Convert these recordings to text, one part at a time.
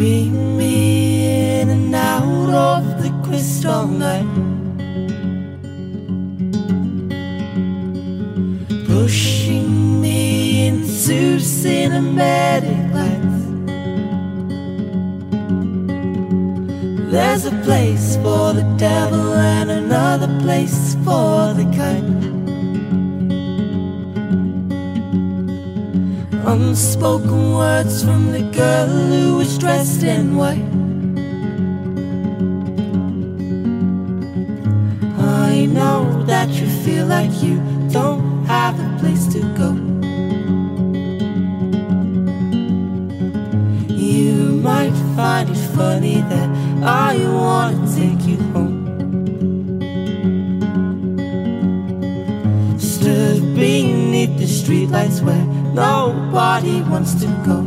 Beam me in and out of the crystal night. Pushing me into cinematic lights. There's a place for the devil and another place for the Unspoken words from the girl who was dressed in white. I know that you feel like you don't have a place to go. You might find it funny that I wanna take you home. Streetlights where nobody wants to go.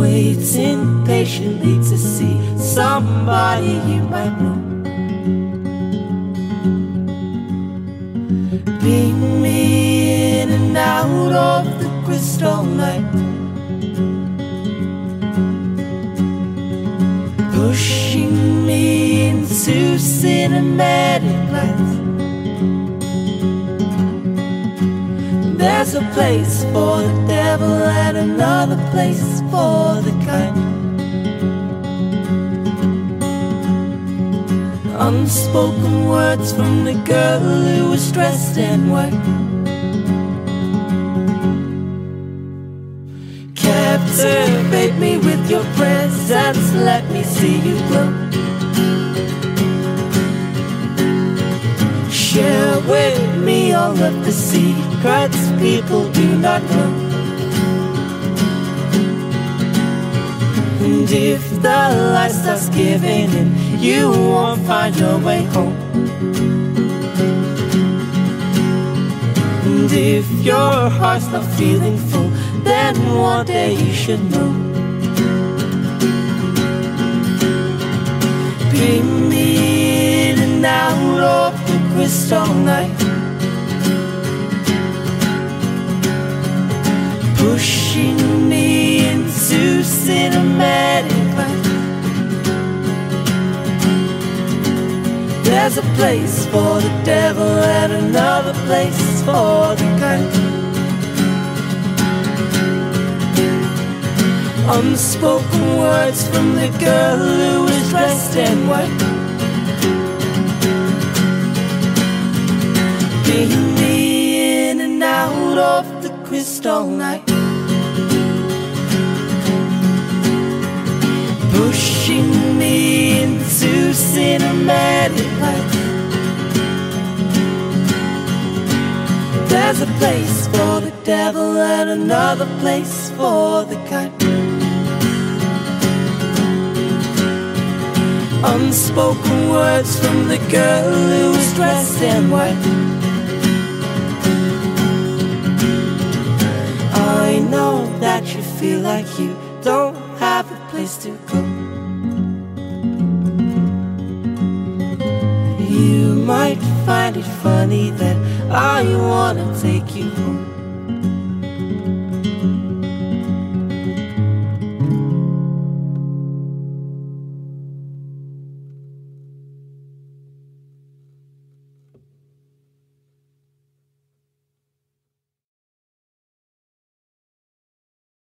Waiting patiently to see somebody you might know. Beam me in and out of the crystal night. Pushing me into cinematic lights. There's a place for the devil and another place for the kind. Unspoken words from the girl who was dressed in white. Captivate me with your presence, let me see you glow. All of the secrets people do not know. And if the light starts giving in, you won't find your way home. And if your heart's not feeling full, then one day you should know. Beam me in and out of the crystal night. Pushing me into cinematic light. There's a place for the devil and another place for the kind. Unspoken words from the girl who was dressed in white. Beam me in and out of the crystal night. Pushing me into cinematic light. There's a place for the devil and another place for the kind. Unspoken words from the girl who was dressed in white. I know that you feel like you don't have a place to go. Might find it funny that I wanna take you.